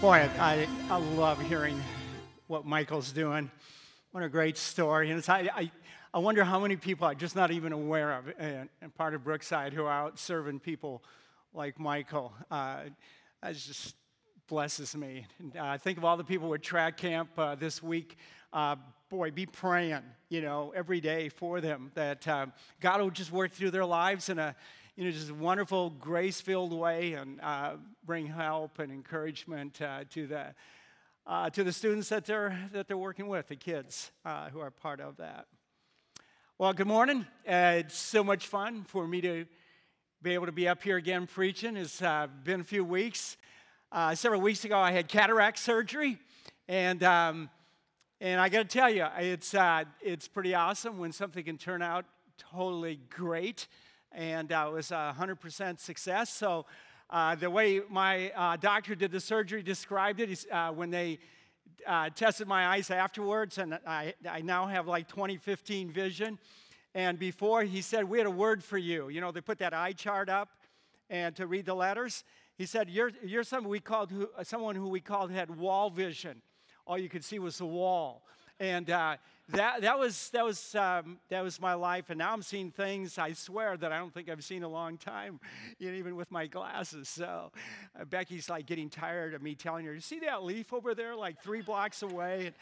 Boy, I, I love hearing what Michael's doing. What a great story. And I, I, I wonder how many people I'm just not even aware of, and, and part of Brookside, who are out serving people like Michael. Uh, that just blesses me. And, uh, think of all the people with track camp uh, this week. Uh, boy, be praying, you know, every day for them that uh, God will just work through their lives in a, you know, just a wonderful, grace filled way and uh, bring help and encouragement uh, to, the, uh, to the students that they're, that they're working with, the kids uh, who are part of that. Well, good morning. Uh, it's so much fun for me to be able to be up here again preaching. It's uh, been a few weeks. several weeks ago, I had cataract surgery, and um, and I got to tell you, it's it's pretty awesome when something can turn out totally great and uh, it was a 100% success. So, uh, the way my uh, doctor did the surgery described it uh, when they tested my eyes afterwards, and I, I now have like 2015 vision. And before, he said, We had a word for you. You know, they put that eye chart up and to read the letters. He said, You're, you're someone, we called who, someone who we called had wall vision. All you could see was the wall. And uh, that, that was, that, was, um, that was my life. And now I'm seeing things, I swear, that I don't think I've seen a long time, you know, even with my glasses. So uh, Becky's like getting tired of me telling her, You see that leaf over there, like three blocks away?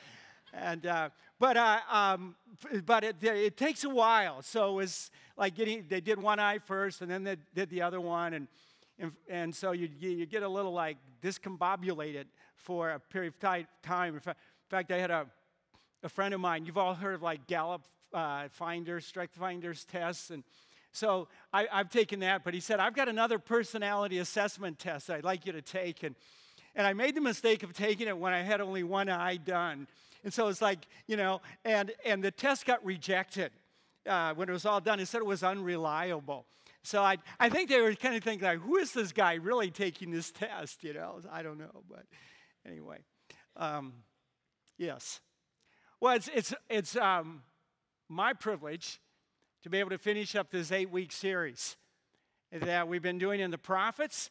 And, uh, but uh, um, but it, it takes a while. So it was like getting, they did one eye first and then they did the other one. And, and, and so you, you get a little like discombobulated for a period of time. In fact, I had a, a friend of mine, you've all heard of like Gallup uh, finders, strength finders tests. And so I, have taken that, but he said, I've got another personality assessment test I'd like you to take. And, and I made the mistake of taking it when I had only one eye done. And so it's like, you know, and, and the test got rejected uh, when it was all done. It said it was unreliable. So I, I think they were kind of thinking, like, who is this guy really taking this test? You know, I don't know. But anyway, um, yes. Well, it's, it's, it's um, my privilege to be able to finish up this eight week series that we've been doing in the prophets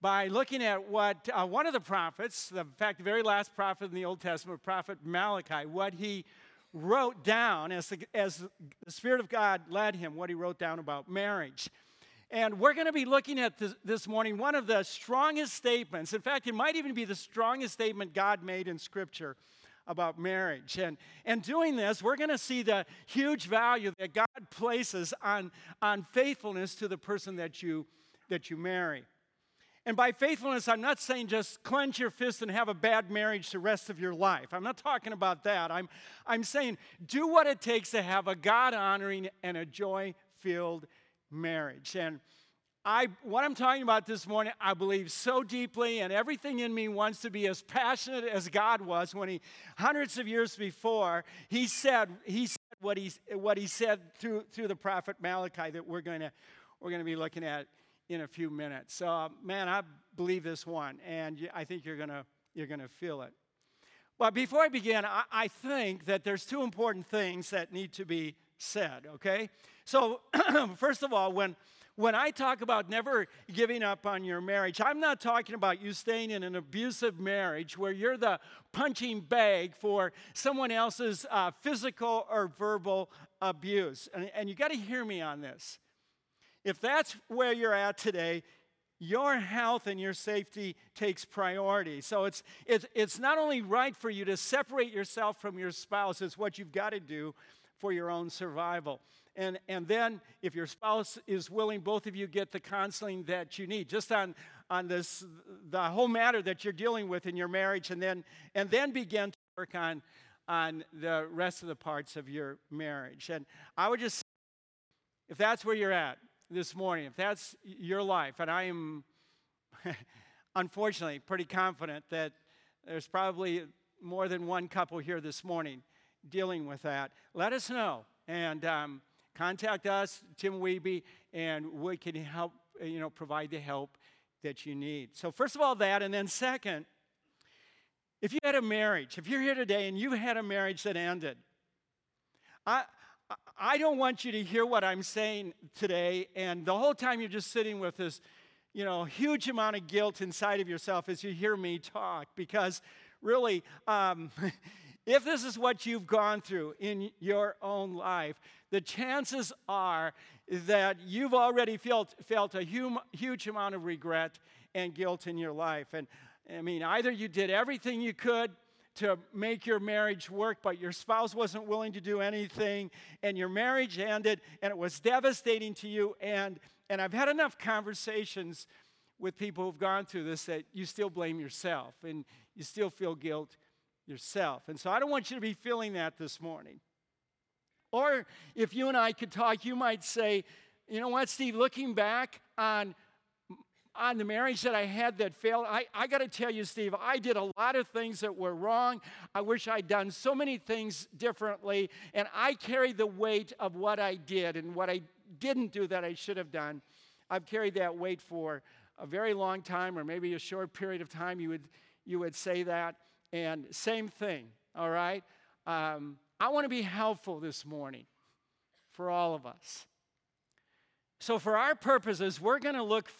by looking at what uh, one of the prophets, in fact, the very last prophet in the Old Testament, prophet Malachi, what he wrote down as the, as the Spirit of God led him, what he wrote down about marriage. And we're going to be looking at this, this, morning one of the strongest statements. In fact, it might even be the strongest statement God made in Scripture about marriage. And, and doing this, we're going to see the huge value that God places on, on faithfulness to the person that you, that you marry. And by faithfulness, I'm not saying just clench your fist and have a bad marriage the rest of your life. I'm not talking about that. I'm, I'm saying do what it takes to have a God honoring and a joy filled marriage. And I, what I'm talking about this morning, I believe so deeply, and everything in me wants to be as passionate as God was when He, hundreds of years before, He said, He said what He, what he said through, through the prophet Malachi that we're going to, we're going to be looking at in a few minutes. So, man, I believe this one, and I think you're going to, you're going to feel it. But before I begin, I, I think that there's two important things that need to be said, okay? So, first of all, when when I talk about never giving up on your marriage, I'm not talking about you staying in an abusive marriage where you're the punching bag for someone else's uh, physical or verbal abuse. And, and you got to hear me on this. If that's where you're at today, your health and your safety takes priority. So it's, it's, it's not only right for you to separate yourself from your spouse, it's what you've got to do for your own survival. And, and then, if your spouse is willing, both of you get the counseling that you need, just on, on this, the whole matter that you're dealing with in your marriage, and then, and then begin to work on, on the rest of the parts of your marriage. And I would just, if that's where you're at this morning, if that's your life, and I am unfortunately pretty confident that there's probably more than one couple here this morning dealing with that, let us know. And um, contact us, Tim Weeby, and we can help, you know, provide the help that you need. So, first of all, that, and then second, if you had a marriage, if you're here today and you had a marriage that ended, I, I don't want you to hear what I'm saying today, and the whole time you're just sitting with this, you know, huge amount of guilt inside of yourself as you hear me talk because really, um, if this is what you've gone through in your own life, the chances are that you've already felt, felt a hum, huge amount of regret and guilt in your life. And I mean, either you did everything you could to make your marriage work, but your spouse wasn't willing to do anything, and your marriage ended, and it was devastating to you. And, and I've had enough conversations with people who've gone through this that you still blame yourself and you still feel guilt yourself. And so I don't want you to be feeling that this morning. Or if you and I could talk, you might say, you know what, Steve, looking back on on the marriage that I had that failed, I, I got to tell you, Steve, I did a lot of things that were wrong. I wish I'd done so many things differently, and I carry the weight of what I did and what I didn't do that I should have done. I've carried that weight for a very long time, or maybe a short period of time. You would you would say that, and same thing. All right. Um, I want to be helpful this morning for all of us. So, for our purposes, we're going to look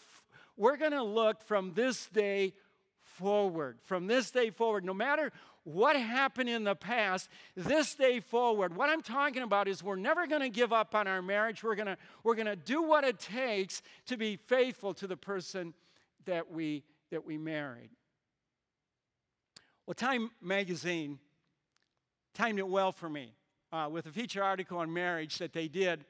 we're going to look from this day forward. From this day forward, no matter what happened in the past, this day forward, what I'm talking about is we're never going to give up on our marriage. We're going to we're going to do what it takes to be faithful to the person that we that we married. Well, Time magazine timed it well for me uh, with a feature article on marriage that they did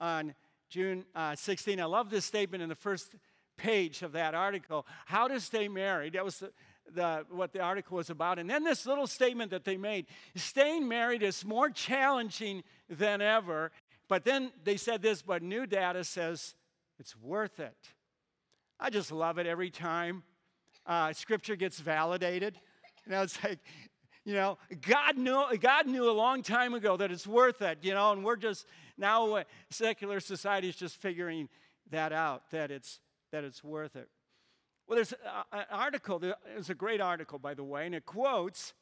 on June uh, 16. I love this statement in the first page of that article how to stay married. That was the, the, what the article was about. And then this little statement that they made staying married is more challenging than ever. But then they said this, but new data says it's worth it. I just love it every time uh, scripture gets validated. You know, it's like, you know, God knew, God knew a long time ago that it's worth it, you know, and we're just, now secular society is just figuring that out, that it's that it's worth it. Well, there's an article, there's a great article, by the way, and it quotes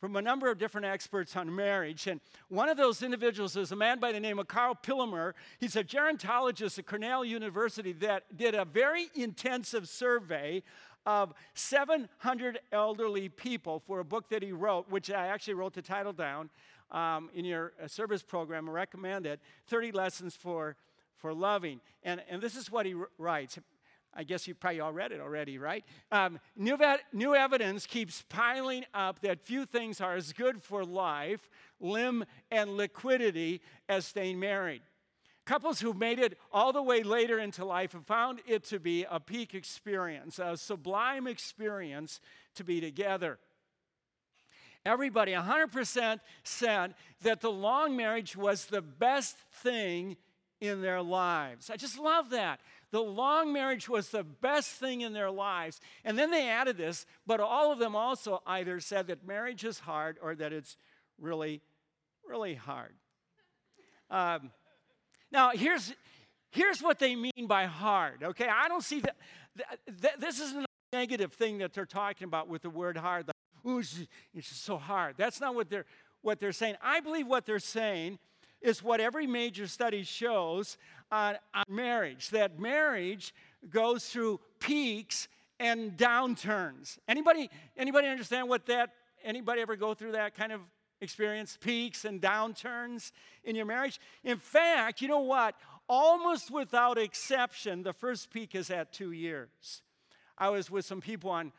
from a number of different experts on marriage. And one of those individuals is a man by the name of Karl Pillemer. He's a gerontologist at Cornell University that did a very intensive survey of 700 elderly people for a book that he wrote, which I actually wrote the title down um, in your uh, service program. I recommend it 30 Lessons for, for Loving. And, and this is what he writes. I guess you probably all read it already, right? Um, new, new evidence keeps piling up that few things are as good for life, limb, and liquidity as staying married. Couples who've made it all the way later into life have found it to be a peak experience, a sublime experience to be together. Everybody, 100%, said that the long marriage was the best thing in their lives. I just love that. The long marriage was the best thing in their lives. And then they added this, but all of them also either said that marriage is hard or that it's really, really hard. Um, now, here's, here's what they mean by hard, okay? I don't see that. Th- th- this isn't a negative thing that they're talking about with the word hard. Like, Ooh, it's, it's so hard. That's not what they're, what they're saying. I believe what they're saying is what every major study shows on, on marriage that marriage goes through peaks and downturns. Anybody, anybody understand what that, anybody ever go through that kind of experience? Peaks and downturns in your marriage? In fact, you know what? Almost without exception, the first peak is at two years. I was with some people on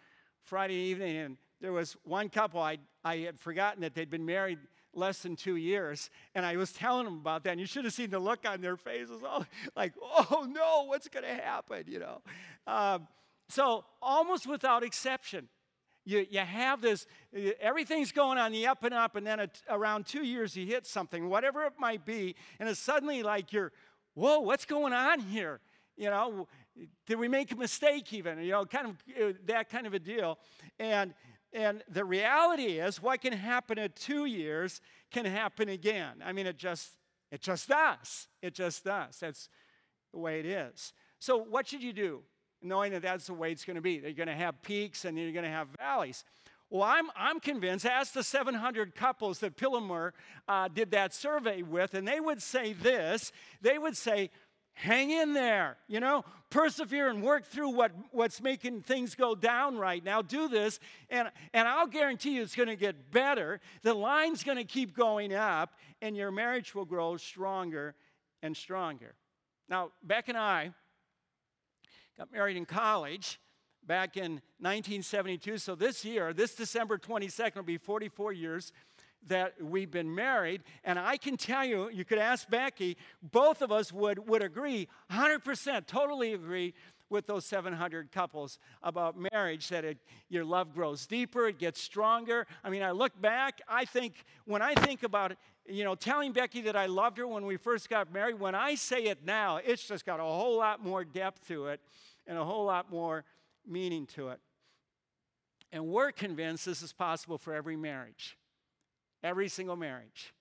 Friday evening, and there was one couple I, I had forgotten that they'd been married less than two years. And I was telling them about that, and you should have seen the look on their faces, oh, like, oh no, what's going to happen, you know? Um, so, almost without exception, you, you have this, everything's going on the up and up, and then around two years you hit something, whatever it might be, and it's suddenly like you're, whoa, what's going on here? You know, did we make a mistake even? You know, kind of uh, that kind of a deal. And and the reality is, what can happen at two years can happen again. I mean, it just it just does. It just does. That's the way it is. So, what should you do, knowing that that's the way it's going to be? You're going to have peaks and you're going to have valleys. Well, I'm, I'm convinced, ask the 700 couples that Pillemer uh, did that survey with, and they would say this they would say, hang in there, you know, persevere and work through what, what's making things go down right now. Do this, and, and I'll guarantee you it's going to get better. The line's going to keep going up, and your marriage will grow stronger and stronger. Now, Beck and I got married in college back in 1972. So this year, this December 22nd, will be 44 years that we've been married. And I can tell you, you could ask Becky, both of us would, would agree, 100%, totally agree with those 700 couples about marriage that it, your love grows deeper, it gets stronger. I mean, I look back, I think, when I think about you know, telling Becky that I loved her when we first got married, when I say it now, it's just got a whole lot more depth to it and a whole lot more meaning to it. And we're convinced this is possible for every marriage, every single marriage.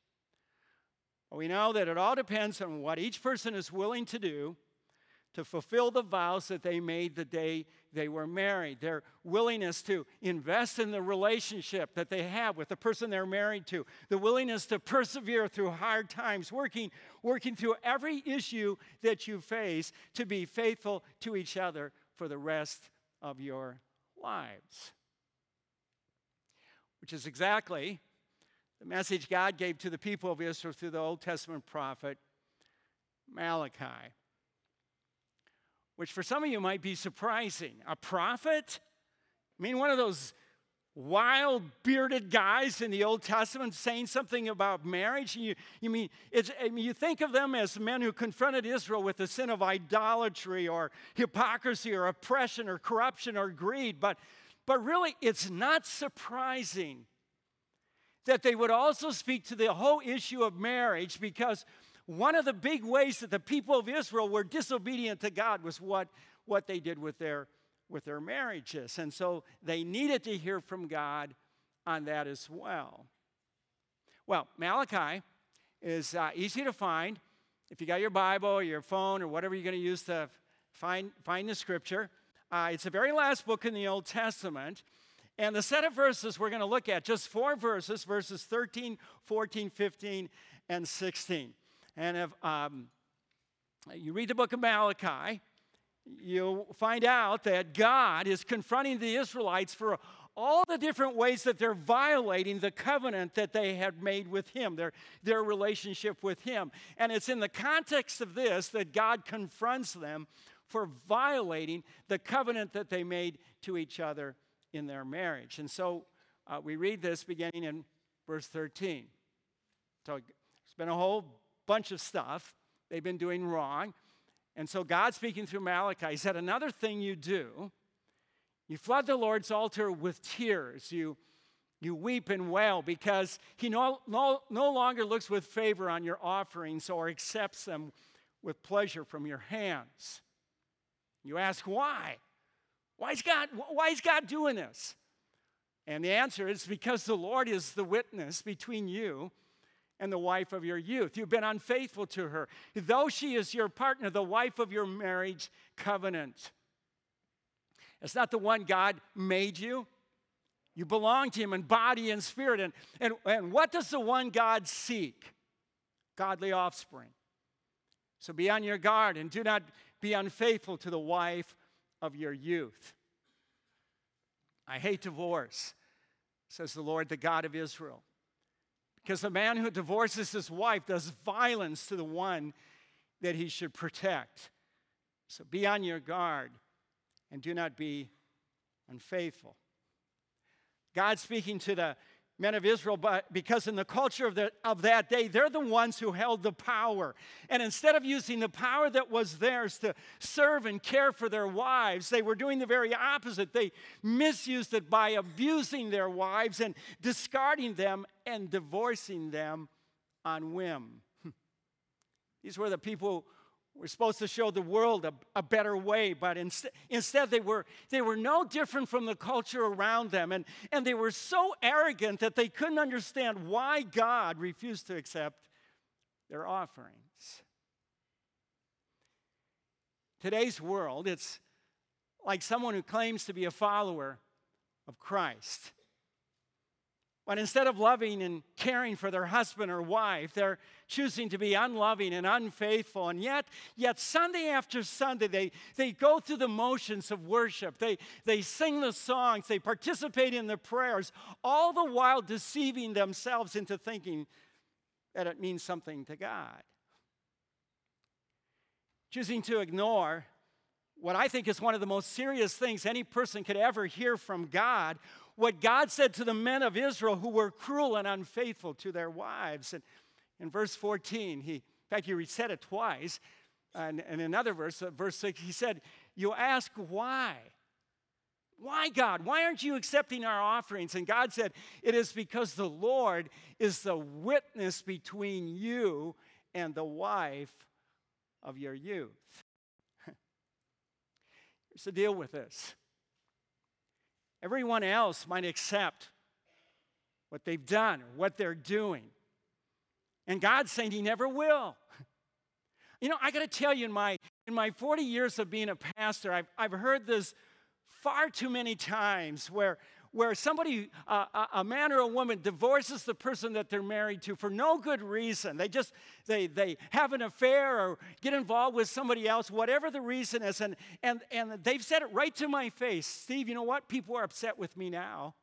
We know that it all depends on what each person is willing to do to fulfill the vows that they made the day they were married. Their willingness to invest in the relationship that they have with the person they're married to. The willingness to persevere through hard times, working, working through every issue that you face to be faithful to each other for the rest of your lives. Which is exactly the message God gave to the people of Israel through the Old Testament prophet Malachi. Which for some of you might be surprising. A prophet? I mean, one of those wild bearded guys in the Old Testament saying something about marriage. You, you mean I mean, you think of them as men who confronted Israel with the sin of idolatry or hypocrisy or oppression or corruption or greed, but, but really it's not surprising that they would also speak to the whole issue of marriage because one of the big ways that the people of Israel were disobedient to God was what, what they did with their with their marriages. And so they needed to hear from God on that as well. Well, Malachi is uh, easy to find. If you got your Bible or your phone or whatever you're going to use to find, find the scripture, uh, it's the very last book in the Old Testament. And the set of verses we're going to look at, just four verses, verses 13, 14, 15, and 16. And if um, you read the book of Malachi, you'll find out that God is confronting the Israelites for all the different ways that they're violating the covenant that they had made with Him, their, their relationship with Him. And it's in the context of this that God confronts them for violating the covenant that they made to each other in their marriage. And so uh, we read this beginning in verse 13. So there's been a whole bunch of stuff they've been doing wrong. And so God speaking through Malachi He said, Another thing you do, you flood the Lord's altar with tears. You, you weep and wail because he no, no, no longer looks with favor on your offerings or accepts them with pleasure from your hands. You ask, why? Why is God, why is God doing this? And the answer is because the Lord is the witness between you and the wife of your youth. You've been unfaithful to her, though she is your partner, the wife of your marriage covenant. It's not the one God made you. You belong to Him in body and spirit. And, and, and what does the one God seek? Godly offspring. So be on your guard and do not be unfaithful to the wife of your youth. I hate divorce, says the Lord, the God of Israel. Because the man who divorces his wife does violence to the one that he should protect. So be on your guard and do not be unfaithful. God speaking to the men of Israel, but because in the culture of, the, of that day, they're the ones who held the power. And instead of using the power that was theirs to serve and care for their wives, they were doing the very opposite. They misused it by abusing their wives and discarding them and divorcing them on whim. These were the people we're supposed to show the world a, a better way, but inst- instead they were, they were no different from the culture around them. And, and they were so arrogant that they couldn't understand why God refused to accept their offerings. Today's world, it's like someone who claims to be a follower of Christ. But instead of loving and caring for their husband or wife, they're choosing to be unloving and unfaithful. And yet, yet Sunday after Sunday, they, they go through the motions of worship. They, they sing the songs, they participate in the prayers, all the while deceiving themselves into thinking that it means something to God. Choosing to ignore what I think is one of the most serious things any person could ever hear from God what God said to the men of Israel who were cruel and unfaithful to their wives. And in verse 14, he, in fact, he said it twice. And in another verse, uh, verse 6, he said, You ask why? Why, God? Why aren't you accepting our offerings? And God said, It is because the Lord is the witness between you and the wife of your youth. Here's the deal with this Everyone else might accept what they've done what they're doing. And God's saying He never will. You know, I got to tell you, in my, in my 40 years of being a pastor, I've, I've heard this far too many times where, where somebody, uh, a man or a woman, divorces the person that they're married to for no good reason. They just, they, they have an affair or get involved with somebody else, whatever the reason is. And, and, and they've said it right to my face Steve, you know what? People are upset with me now.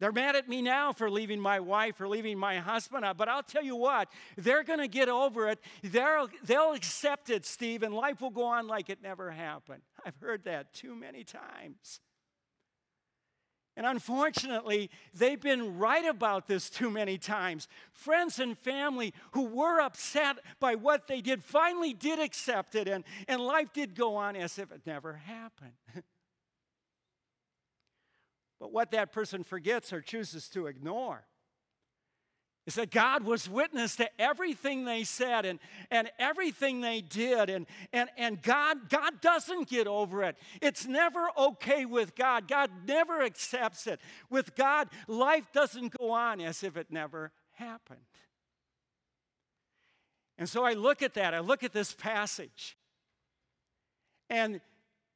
They're mad at me now for leaving my wife or leaving my husband, but I'll tell you what, they're going to get over it. They'll, they'll accept it, Steve, and life will go on like it never happened. I've heard that too many times. And unfortunately, they've been right about this too many times. Friends and family who were upset by what they did finally did accept it, and, and life did go on as if it never happened. but what that person forgets or chooses to ignore is that God was witness to everything they said and, and everything they did. And, and, and God, God doesn't get over it. It's never okay with God. God never accepts it. With God, life doesn't go on as if it never happened. And so I look at that, I look at this passage. And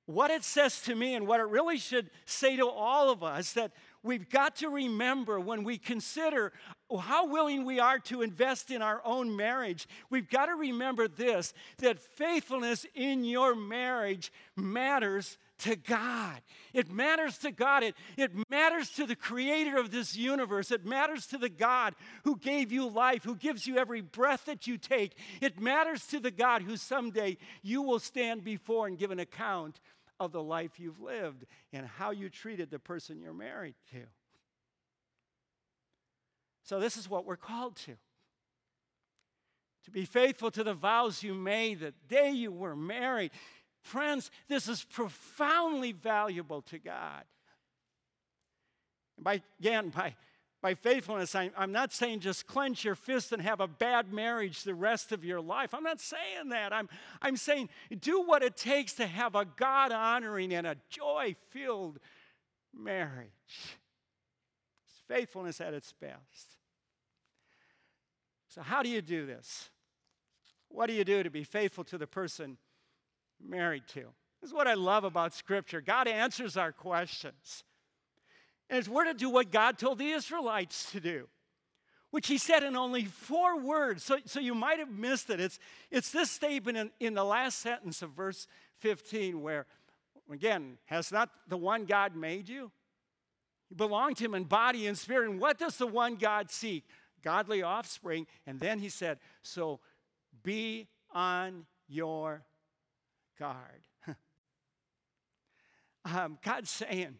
what it says to me and what it really should say to all of us that we've got to remember when we consider how willing we are to invest in our own marriage, we've got to remember this that faithfulness in your marriage matters to God. It matters to God. It, it matters to the creator of this universe. It matters to the God who gave you life, who gives you every breath that you take. It matters to the God who someday you will stand before and give an account of the life you've lived and how you treated the person you're married to. So, this is what we're called to to be faithful to the vows you made the day you were married. Friends, this is profoundly valuable to God. by, again, by by faithfulness, I, am not saying just clench your fist and have a bad marriage the rest of your life. I'm not saying that. I'm, I'm saying do what it takes to have a God honoring and a joy filled marriage. It's faithfulness at its best. So, how do you do this? What do you do to be faithful to the person married to? This is what I love about Scripture. God answers our questions. And it's we're to do what God told the Israelites to do, which he said in only four words. So, so you might have missed it. It's, it's this statement in, in the last sentence of verse 15 where, again, has not the one God made you? You belong to him in body and spirit. And what does the one God seek? Godly offspring. And then he said, So be on your guard. um, God's saying,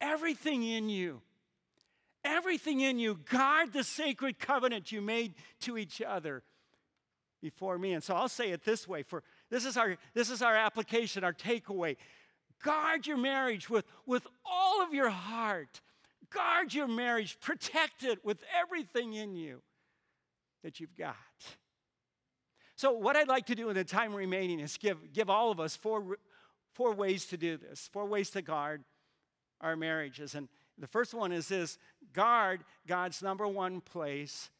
everything in you. Everything in you. Guard the sacred covenant you made to each other before me. And so I'll say it this way for this is our this is our application, our takeaway. Guard your marriage with, with all of your heart. Guard your marriage, protect it with everything in you that you've got. So, what I'd like to do in the time remaining is give, give all of us four, four ways to do this, four ways to guard our marriages. And the first one is this guard God's number one place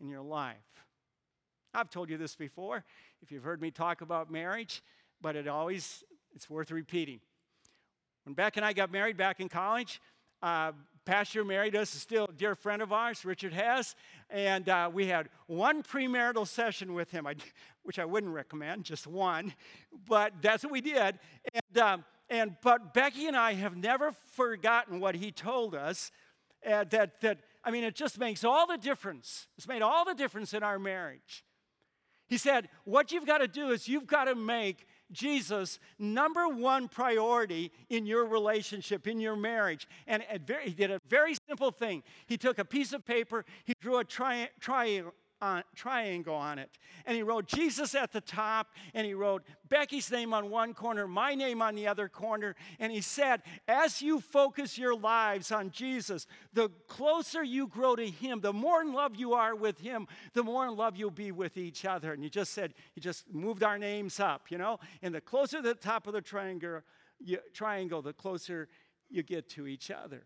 in your life. I've told you this before if you've heard me talk about marriage, but it always it's worth repeating. When Beck and I got married back in college, uh, pastor married us, still a dear friend of ours, Richard Hess, and uh, we had one premarital session with him, which I wouldn't recommend, just one, but that's what we did. And, um, and but Becky and I have never forgotten what he told us. Uh, that that I mean, it just makes all the difference. It's made all the difference in our marriage. He said, What you've got to do is you've got to make Jesus number one priority in your relationship, in your marriage. And he did a very simple thing. He took a piece of paper, he drew a tri- triangle on, triangle on it. And he wrote Jesus at the top, and he wrote Becky's name on one corner, my name on the other corner. And he said, as you focus your lives on Jesus, the closer you grow to him, the more in love you are with him, the more in love you'll be with each other. And he just said, he just moved our names up, you know? And the closer to the top of the triangle, you, triangle the closer you get to each other.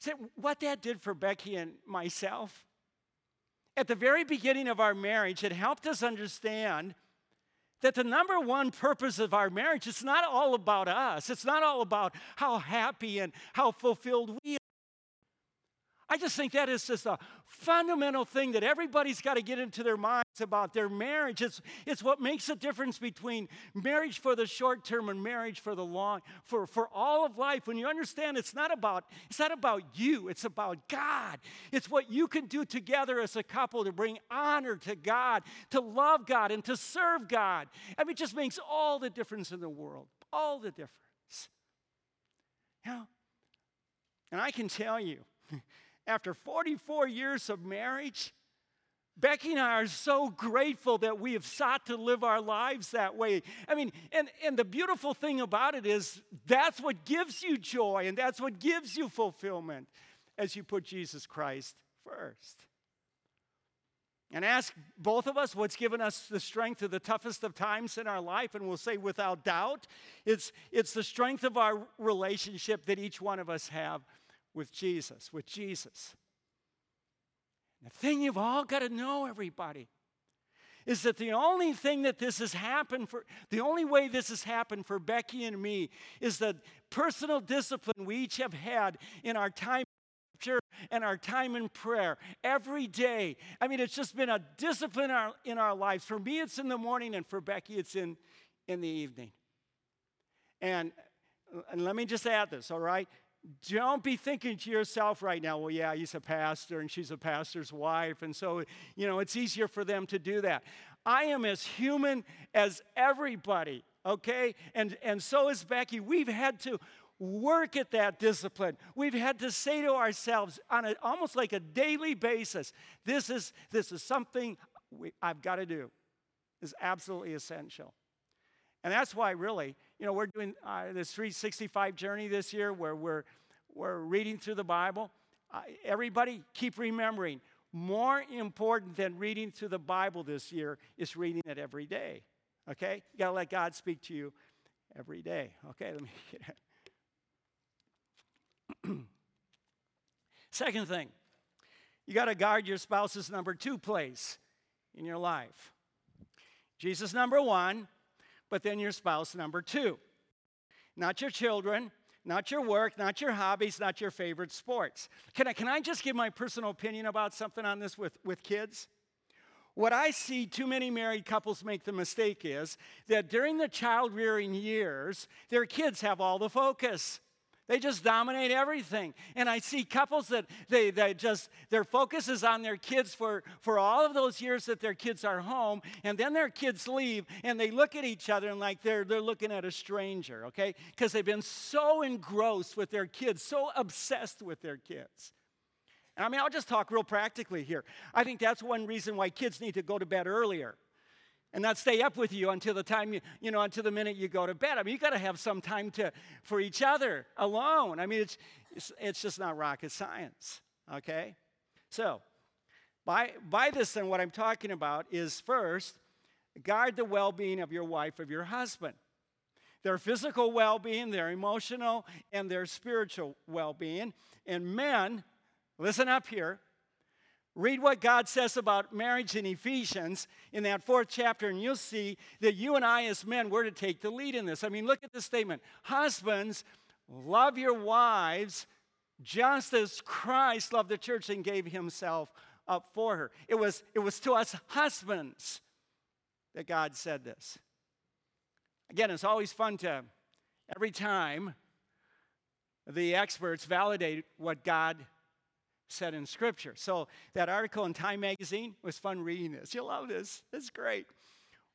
See, what that did for Becky and myself at the very beginning of our marriage, it helped us understand that the number one purpose of our marriage is not all about us. It's not all about how happy and how fulfilled we I just think that is just a fundamental thing that everybody's got to get into their minds about their marriage. It's, it's what makes a difference between marriage for the short term and marriage for the long, for, for all of life. When you understand it's not about, it's not about you, it's about God. It's what you can do together as a couple to bring honor to God, to love God, and to serve God. I mean, it just makes all the difference in the world. All the difference. You? And I can tell you, after 44 years of marriage, Becky and I are so grateful that we have sought to live our lives that way. I mean, and, and the beautiful thing about it is that's what gives you joy and that's what gives you fulfillment as you put Jesus Christ first. And ask both of us what's given us the strength of the toughest of times in our life, and we'll say without doubt, it's, it's the strength of our relationship that each one of us have with Jesus, with Jesus. The thing you've all got to know, everybody, is that the only thing that this has happened for, the only way this has happened for Becky and me is the personal discipline we each have had in our time and our time in prayer every day. I mean, it's just been a discipline in our, in our lives. For me, it's in the morning, and for Becky, it's in, in the evening. And, and let me just add this, all right? Don't be thinking to yourself right now, well, yeah, he's a pastor and she's a pastor's wife. And so, you know, it's easier for them to do that. I am as human as everybody, okay? And, and so is Becky. We've had to work at that discipline. We've had to say to ourselves on a, almost like a daily basis, this is, this is something we, I've got to do. It's absolutely essential. And that's why, really, you know, we're doing uh, this 365 journey this year where we're, we're reading through the Bible. Uh, everybody, keep remembering more important than reading through the Bible this year is reading it every day. Okay? You got to let God speak to you every day. Okay, let me get it. Second thing, you got to guard your spouse's number two place in your life. Jesus, number one, but then your spouse number two. Not your children, not your work, not your hobbies, not your favorite sports. Can I, can I just give my personal opinion about something on this with, with kids? What I see too many married couples make the mistake is that during the child rearing years, their kids have all the focus. They just dominate everything. And I see couples that they, they just, their focus is on their kids for, for all of those years that their kids are home. And then their kids leave and they look at each other and like they're, they're looking at a stranger, okay? Because they've been so engrossed with their kids, so obsessed with their kids. And I mean, I'll just talk real practically here. I think that's one reason why kids need to go to bed earlier and not stay up with you until the time you, you know, until the minute you go to bed. I mean, you got to have some time to, for each other alone. I mean, it's, it's, it's just not rocket science, okay? So, by, by this, then, what I'm talking about is first, guard the well being of your wife, of your husband. Their physical well being, their emotional, and their spiritual well being. And men, listen up here, Read what God says about marriage in Ephesians in that fourth chapter, and you'll see that you and I, as men, we're to take the lead in this. I mean, look at this statement Husbands, love your wives just as Christ loved the church and gave himself up for her. It was, it was to us husbands that God said this. Again, it's always fun to, every time, the experts validate what God said in Scripture. So that article in Time Magazine was fun reading this. You'll love this. It's great.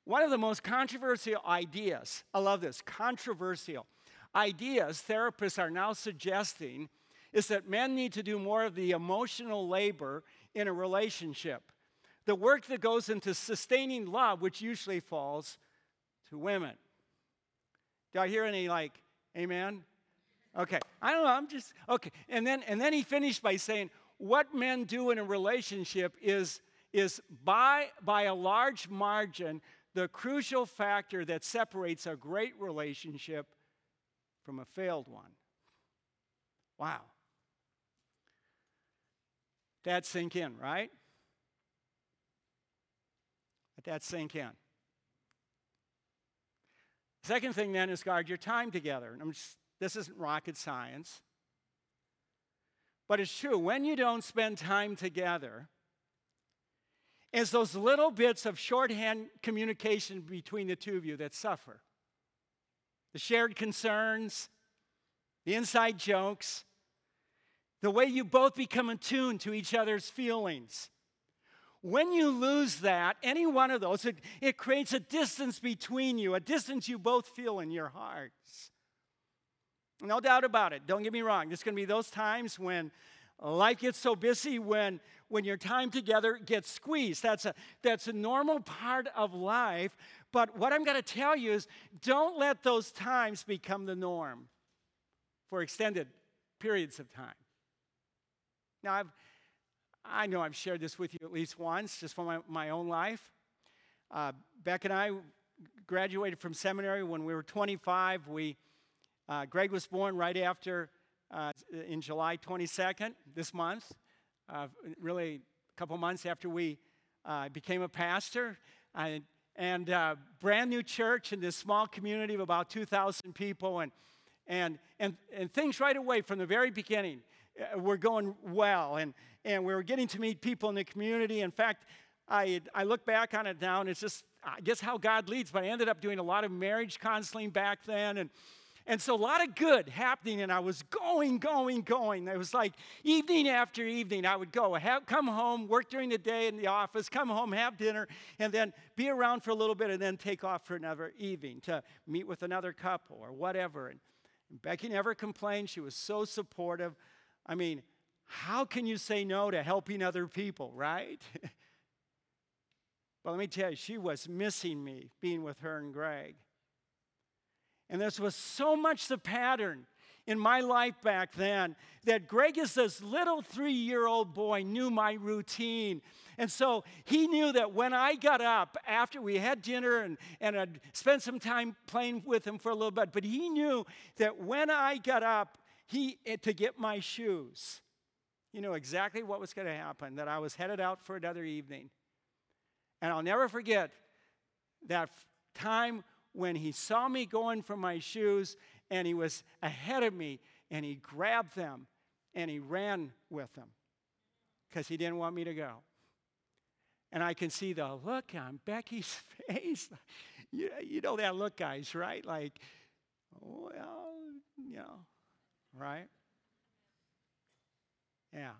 One of the most controversial ideas, I love this, controversial ideas therapists are now suggesting is that men need to do more of the emotional labor in a relationship. The work that goes into sustaining love, which usually falls to women. Do I hear any like, amen? Okay. I don't know, I'm just okay. And then and then he finished by saying, what men do in a relationship is is by by a large margin the crucial factor that separates a great relationship from a failed one. Wow. That sink in, right? Let that sink in. Second thing then is guard your time together. Just, this isn't rocket science. But it's true. When you don't spend time together, it's those little bits of shorthand communication between the two of you that suffer. The shared concerns, the inside jokes, the way you both become attuned to each other's feelings. When you lose that, any one of those, it, it creates a distance between you, a distance you both feel in your hearts. No doubt about it. Don't get me wrong. There's going to be those times when life gets so busy, when, when your time together gets squeezed. That's a, that's a normal part of life. But what I'm going to tell you is don't let those times become the norm for extended periods of time. Now, I've, I know I've shared this with you at least once, just from my, my own life. Uh, Beck and I graduated from seminary when we were 25. We, uh, Greg was born right after, uh, in July 22nd, this month, uh, really a couple months after we uh, became a pastor. and uh, brand new church in this small community of about 2,000 people. And, and, and, and things right away from the very beginning uh, were going well, and, and we were getting to meet people in the community. In fact, I, I look back on it now, and it's just, I guess, how God leads. But I ended up doing a lot of marriage counseling back then, and, and so a lot of good happening, and I was going, going, going. It was like evening after evening, I would go, have, come home, work during the day in the office, come home, have dinner, and then be around for a little bit, and then take off for another evening to meet with another couple or whatever. And, and Becky never complained. She was so supportive. I mean, how can you say no to helping other people, right? but let me tell you, she was missing me being with her and Greg. And this was so much the pattern in my life back then that Greg, as this little three year old boy, knew my routine. And so he knew that when I got up after we had dinner and, and I'd spent some time playing with him for a little bit, but he knew that when I got up, he eh, to get my shoes. You know exactly what was going to happen, that I was headed out for another evening. And I'll never forget that time when he saw me going for my shoes and he was ahead of me and he grabbed them and he ran with them because he didn't want me to go. And I can see the look on Becky's face. you, you know that look, guys, right? Like, well, you know, right? Yeah.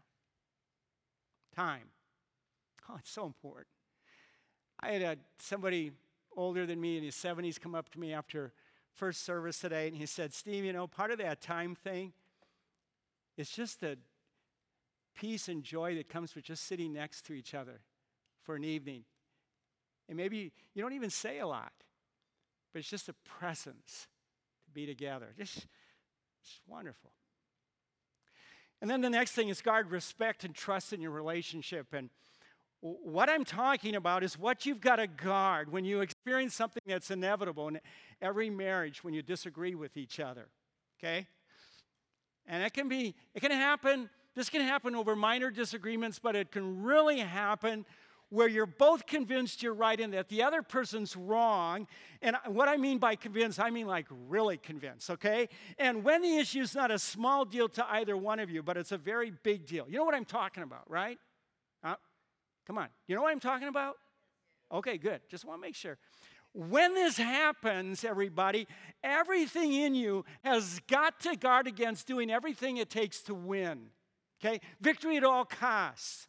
Time. Oh, it's so important. I had a, somebody older than me in his 70s come up to me after first service today, and he said, Steve, you know, part of that time thing is just the peace and joy that comes with just sitting next to each other for an evening. And maybe you don't even say a lot, but it's just a presence to be together. Just, it's wonderful. And then the next thing is guard respect and trust in your relationship. And what I'm talking about is what you've got to guard when you experience something that's inevitable in every marriage when you disagree with each other. Okay? And it can be, it can happen, this can happen over minor disagreements, but it can really happen where you're both convinced you're right and that the other person's wrong. And what I mean by convinced, I mean like really convinced, okay? And when the issue is not a small deal to either one of you, but it's a very big deal. You know what I'm talking about, right? Come on. You know what I'm talking about? Okay, good. Just want to make sure. When this happens, everybody, everything in you has got to guard against doing everything it takes to win. Okay? Victory at all costs.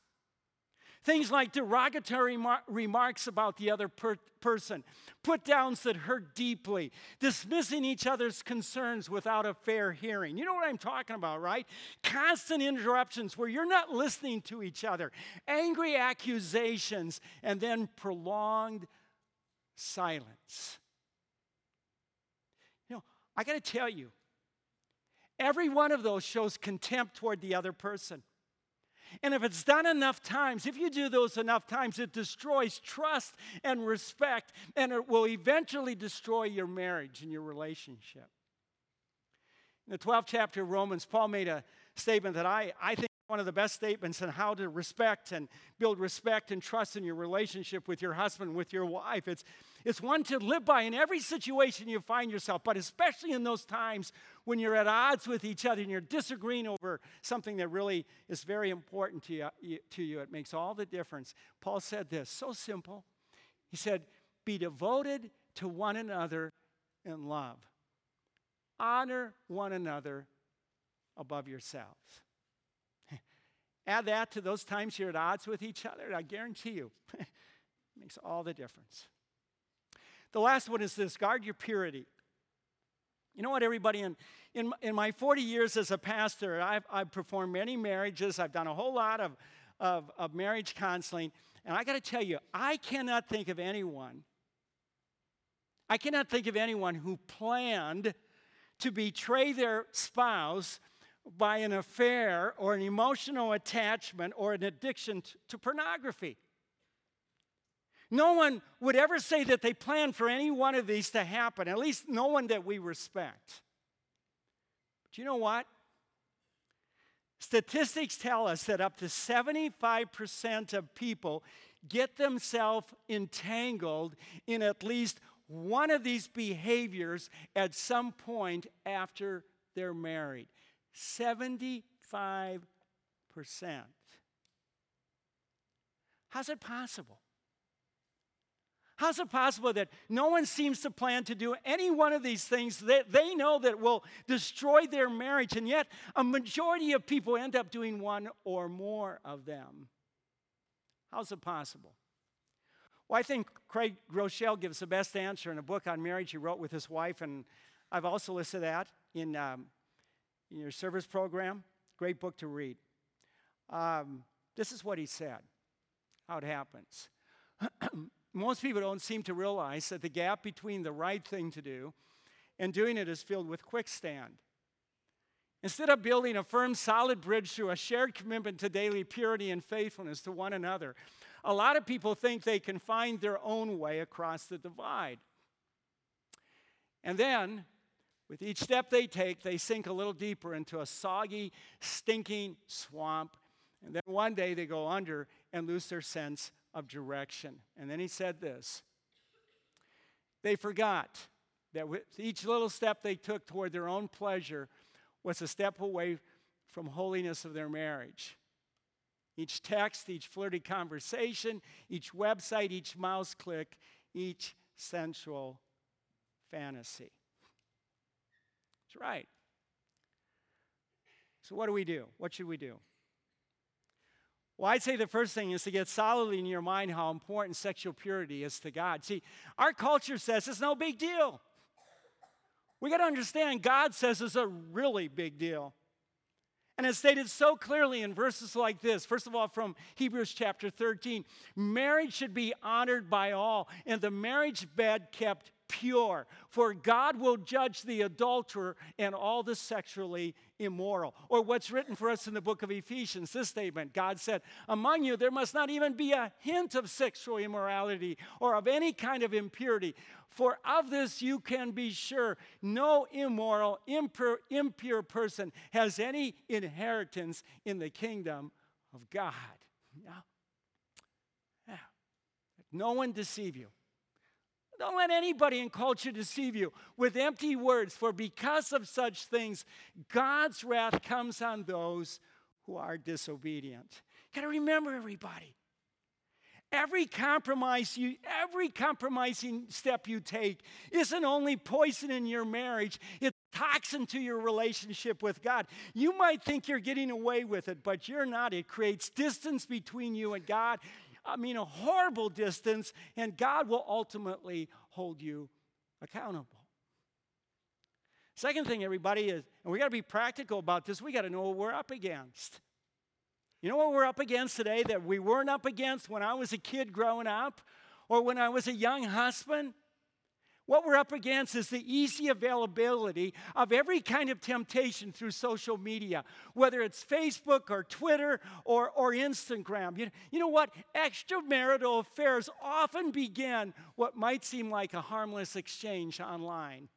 Things like derogatory mar- remarks about the other per- person, put downs that hurt deeply, dismissing each other's concerns without a fair hearing. You know what I'm talking about, right? Constant interruptions where you're not listening to each other, angry accusations, and then prolonged silence. You know, I got to tell you, every one of those shows contempt toward the other person. And if it's done enough times, if you do those enough times, it destroys trust and respect, and it will eventually destroy your marriage and your relationship. In the 12th chapter of Romans, Paul made a statement that I, I think one of the best statements on how to respect and build respect and trust in your relationship with your husband, with your wife. It's, it's one to live by in every situation you find yourself, but especially in those times when you're at odds with each other and you're disagreeing over something that really is very important to you, to you. It makes all the difference. Paul said this so simple. He said, Be devoted to one another in love, honor one another above yourselves. Add that to those times you're at odds with each other, and I guarantee you, it makes all the difference. The last one is this guard your purity. You know what, everybody? In, in, in my 40 years as a pastor, I've, I've performed many marriages, I've done a whole lot of, of, of marriage counseling, and I got to tell you, I cannot think of anyone, I cannot think of anyone who planned to betray their spouse by an affair or an emotional attachment or an addiction to pornography. No one would ever say that they planned for any one of these to happen, at least no one that we respect. But you know what? Statistics tell us that up to 75% of people get themselves entangled in at least one of these behaviors at some point after they're married. 75%. How's it possible? How's it possible that no one seems to plan to do any one of these things that they know that will destroy their marriage, and yet a majority of people end up doing one or more of them? How's it possible? Well, I think Craig Groeschel gives the best answer in a book on marriage he wrote with his wife, and I've also listed that in um, in your service program. Great book to read. Um, this is what he said how it happens. Most people don't seem to realize that the gap between the right thing to do and doing it is filled with quicksand. Instead of building a firm, solid bridge through a shared commitment to daily purity and faithfulness to one another, a lot of people think they can find their own way across the divide. And then with each step they take, they sink a little deeper into a soggy, stinking swamp. And then one day they go under and lose their sense of direction. And then he said this They forgot that with each little step they took toward their own pleasure was a step away from holiness of their marriage. Each text, each flirty conversation, each website, each mouse click, each sensual fantasy. That's right. So, what do we do? What should we do? Well, I'd say the first thing is to get solidly in your mind how important sexual purity is to God. See, our culture says it's no big deal. We got to understand God says it's a really big deal. And it's stated so clearly in verses like this. First of all, from Hebrews chapter 13 marriage should be honored by all, and the marriage bed kept pure, for God will judge the adulterer and all the sexually immoral. Or what's written for us in the book of Ephesians, this statement God said, Among you there must not even be a hint of sexual immorality or of any kind of impurity, for of this you can be sure no immoral, impure, impure person has any inheritance in the kingdom of God. Yeah. No one deceive you. Don't let anybody in culture deceive you with empty words, for because of such things, God's wrath comes on those who are disobedient. You got to remember, everybody. Every compromise you, every compromising step you take isn't only poison in your marriage, it's toxin to your relationship with God. You might think you're getting away with it, but you're not. It creates distance between you and God. I mean, a horrible distance, and God will ultimately hold you accountable. Second thing, everybody, is, and we got to be practical about this, we got to know what we're up against. You know what we're up against today that we weren't up against when I was a kid growing up or when I was a young husband? What we're up against is the easy availability of every kind of temptation through social media, whether it's Facebook or Twitter or, or Instagram. You, you know what? Extramarital affairs often begin what might seem like a harmless exchange online.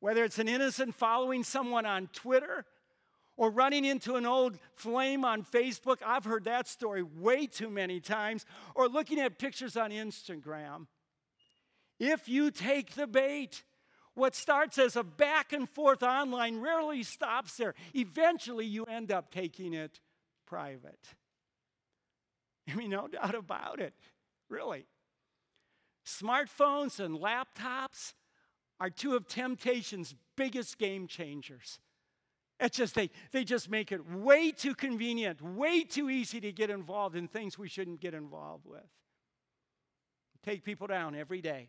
Whether it's an innocent following someone on Twitter or running into an old flame on Facebook, I've heard that story way too many times, or looking at pictures on Instagram. If you take the bait, what starts as a back and forth online rarely stops there. Eventually, you end up taking it private. I mean, no doubt about it, really. Smartphones and laptops are two of temptation's biggest game changers. It's just they, they just make it way too convenient, way too easy to get involved in things we shouldn't get involved with. Take people down every day.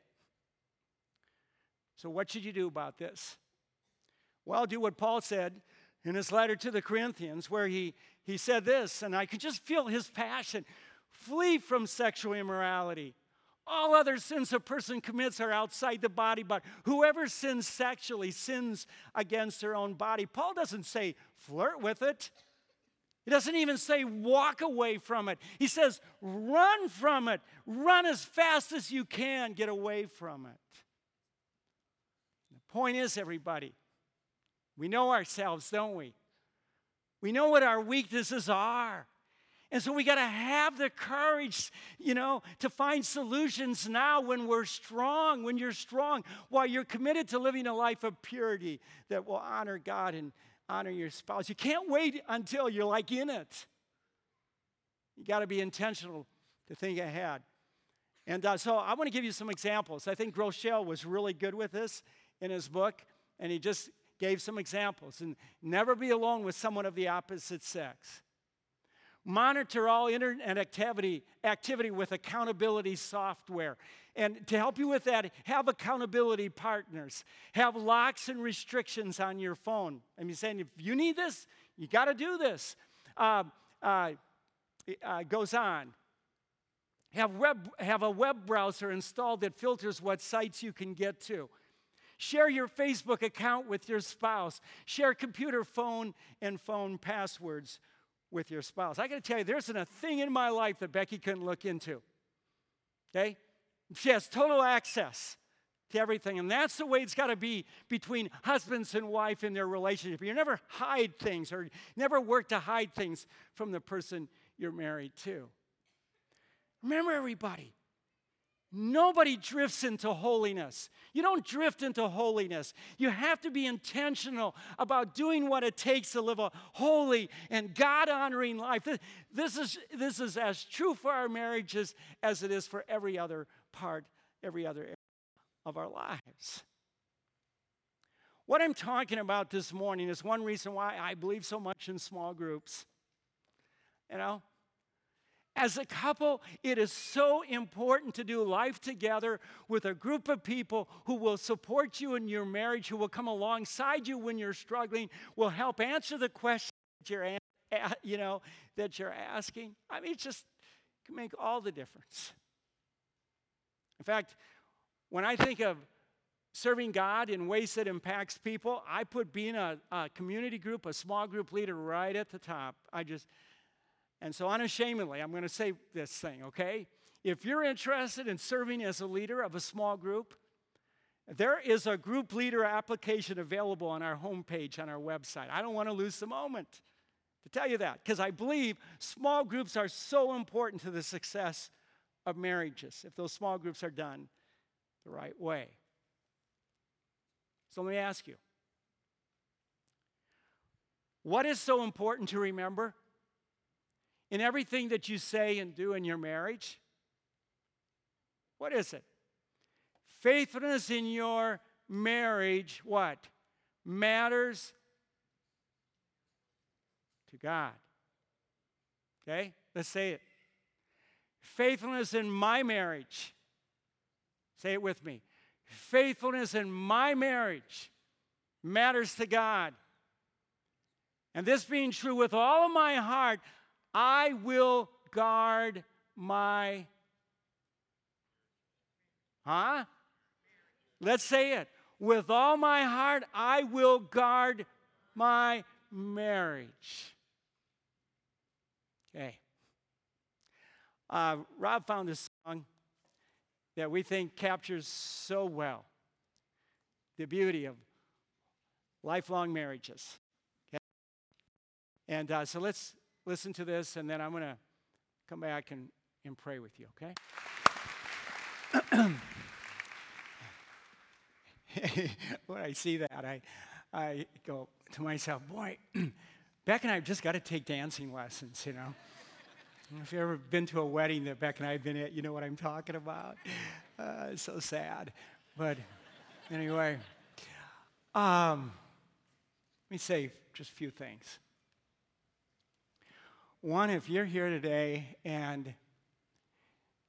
So, what should you do about this? Well, do what Paul said in his letter to the Corinthians, where he, he said this, and I could just feel his passion flee from sexual immorality. All other sins a person commits are outside the body, but whoever sins sexually sins against their own body. Paul doesn't say flirt with it. He doesn't even say walk away from it. He says run from it. Run as fast as you can, get away from it. Point is, everybody, we know ourselves, don't we? We know what our weaknesses are. And so we got to have the courage, you know, to find solutions now when we're strong, when you're strong, while you're committed to living a life of purity that will honor God and honor your spouse. You can't wait until you're like in it. You got to be intentional to think ahead. And uh, so I want to give you some examples. I think Groeschel was really good with this in his book, and he just gave some examples. And never be alone with someone of the opposite sex. Monitor all internet activity, activity with accountability software. And to help you with that, have accountability partners. Have locks and restrictions on your phone. I mean, saying if you need this, you got to do this. Uh, uh, uh, goes on. Have, web, have a web browser installed that filters what sites you can get to. Share your Facebook account with your spouse. Share computer, phone, and phone passwords with your spouse. I got to tell you, there isn't a thing in my life that Becky couldn't look into. Okay? She has total access to everything. And that's the way it's got to be between husbands and wife in their relationship. You never hide things or never work to hide things from the person you're married to. Remember, everybody, Nobody drifts into holiness. You don't drift into holiness. You have to be intentional about doing what it takes to live a holy and God honoring life. This is, this is as true for our marriages as it is for every other part, every other area of our lives. What I'm talking about this morning is one reason why I believe so much in small groups. You know, as a couple, it is so important to do life together with a group of people who will support you in your marriage, who will come alongside you when you're struggling, will help answer the questions that you're, you know, that you're asking. I mean, it just can make all the difference. In fact, when I think of serving God in ways that impacts people, I put being a, a community group, a small group leader right at the top. I just and so, unashamedly, I'm going to say this thing, okay? If you're interested in serving as a leader of a small group, there is a group leader application available on our homepage on our website. I don't want to lose the moment to tell you that because I believe small groups are so important to the success of marriages if those small groups are done the right way. So let me ask you what is so important to remember in everything that you say and do in your marriage? What is it? Faithfulness in your marriage, what? Matters to God. Okay? Let's say it. Faithfulness in my marriage. Say it with me. Faithfulness in my marriage matters to God. And this being true with all of my heart, I will guard my. Huh? Let's say it. With all my heart, I will guard my marriage. Okay. Uh, Rob found this song that we think captures so well the beauty of lifelong marriages. Okay? And uh, so let's listen to this, and then I'm going to come back and, and pray with you, okay? when I see that, I, I go to myself, boy, Beck and I have just got to take dancing lessons, you know? If you've ever been to a wedding that Beck and I have been at, you know what I'm talking about. Uh, it's so sad. But anyway, um, let me say just a few things. One, if you're here today and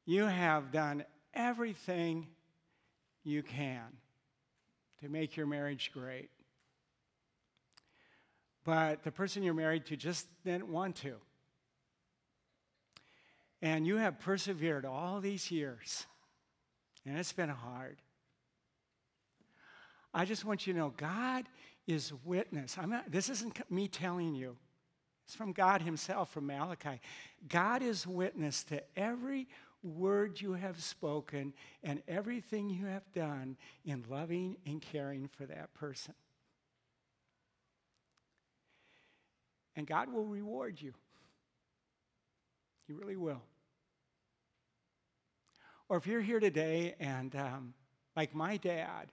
you have done everything you can to make your marriage great, but the person you're married to just didn't want to and you have persevered all these years, and it's been hard. I just want you to know God is witness. I'm not, this isn't me telling you. It's from God Himself, from Malachi. God is witness to every word you have spoken and everything you have done in loving and caring for that person. And God will reward you. He really will. Or if you're here today and, um, like my dad,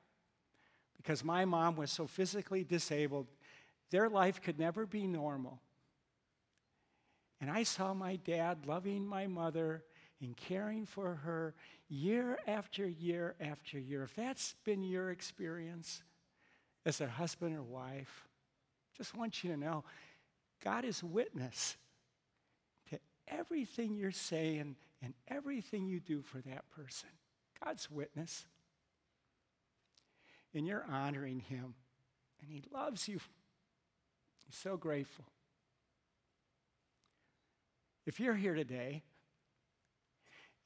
because my mom was so physically disabled, their life could never be normal. And I saw my dad loving my mother and caring for her year after year after year. If that's been your experience as a husband or wife, just want you to know God is witness to everything you're saying and everything you do for that person. God's witness. And you're honoring him. And he loves you. He's so grateful. If you're here today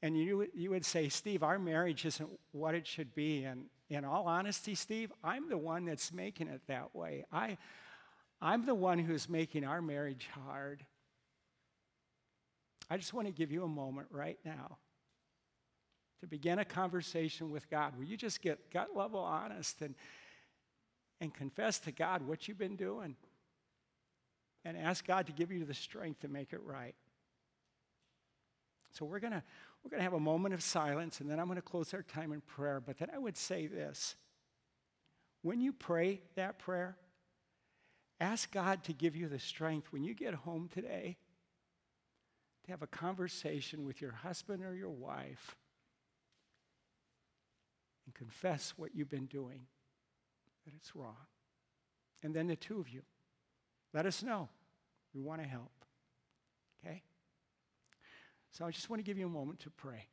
and you, you would say, Steve, our marriage isn't what it should be, and in all honesty, Steve, I'm the one that's making it that way. I, I'm the one who's making our marriage hard. I just want to give you a moment right now to begin a conversation with God where you just get gut level honest and, and confess to God what you've been doing and ask God to give you the strength to make it right. So we're going to we're going to have a moment of silence and then I'm going to close our time in prayer, but then I would say this. When you pray that prayer, ask God to give you the strength when you get home today to have a conversation with your husband or your wife and confess what you've been doing, that it's wrong. And then the two of you, let us know. We want to help. Okay? So I just want to give you a moment to pray.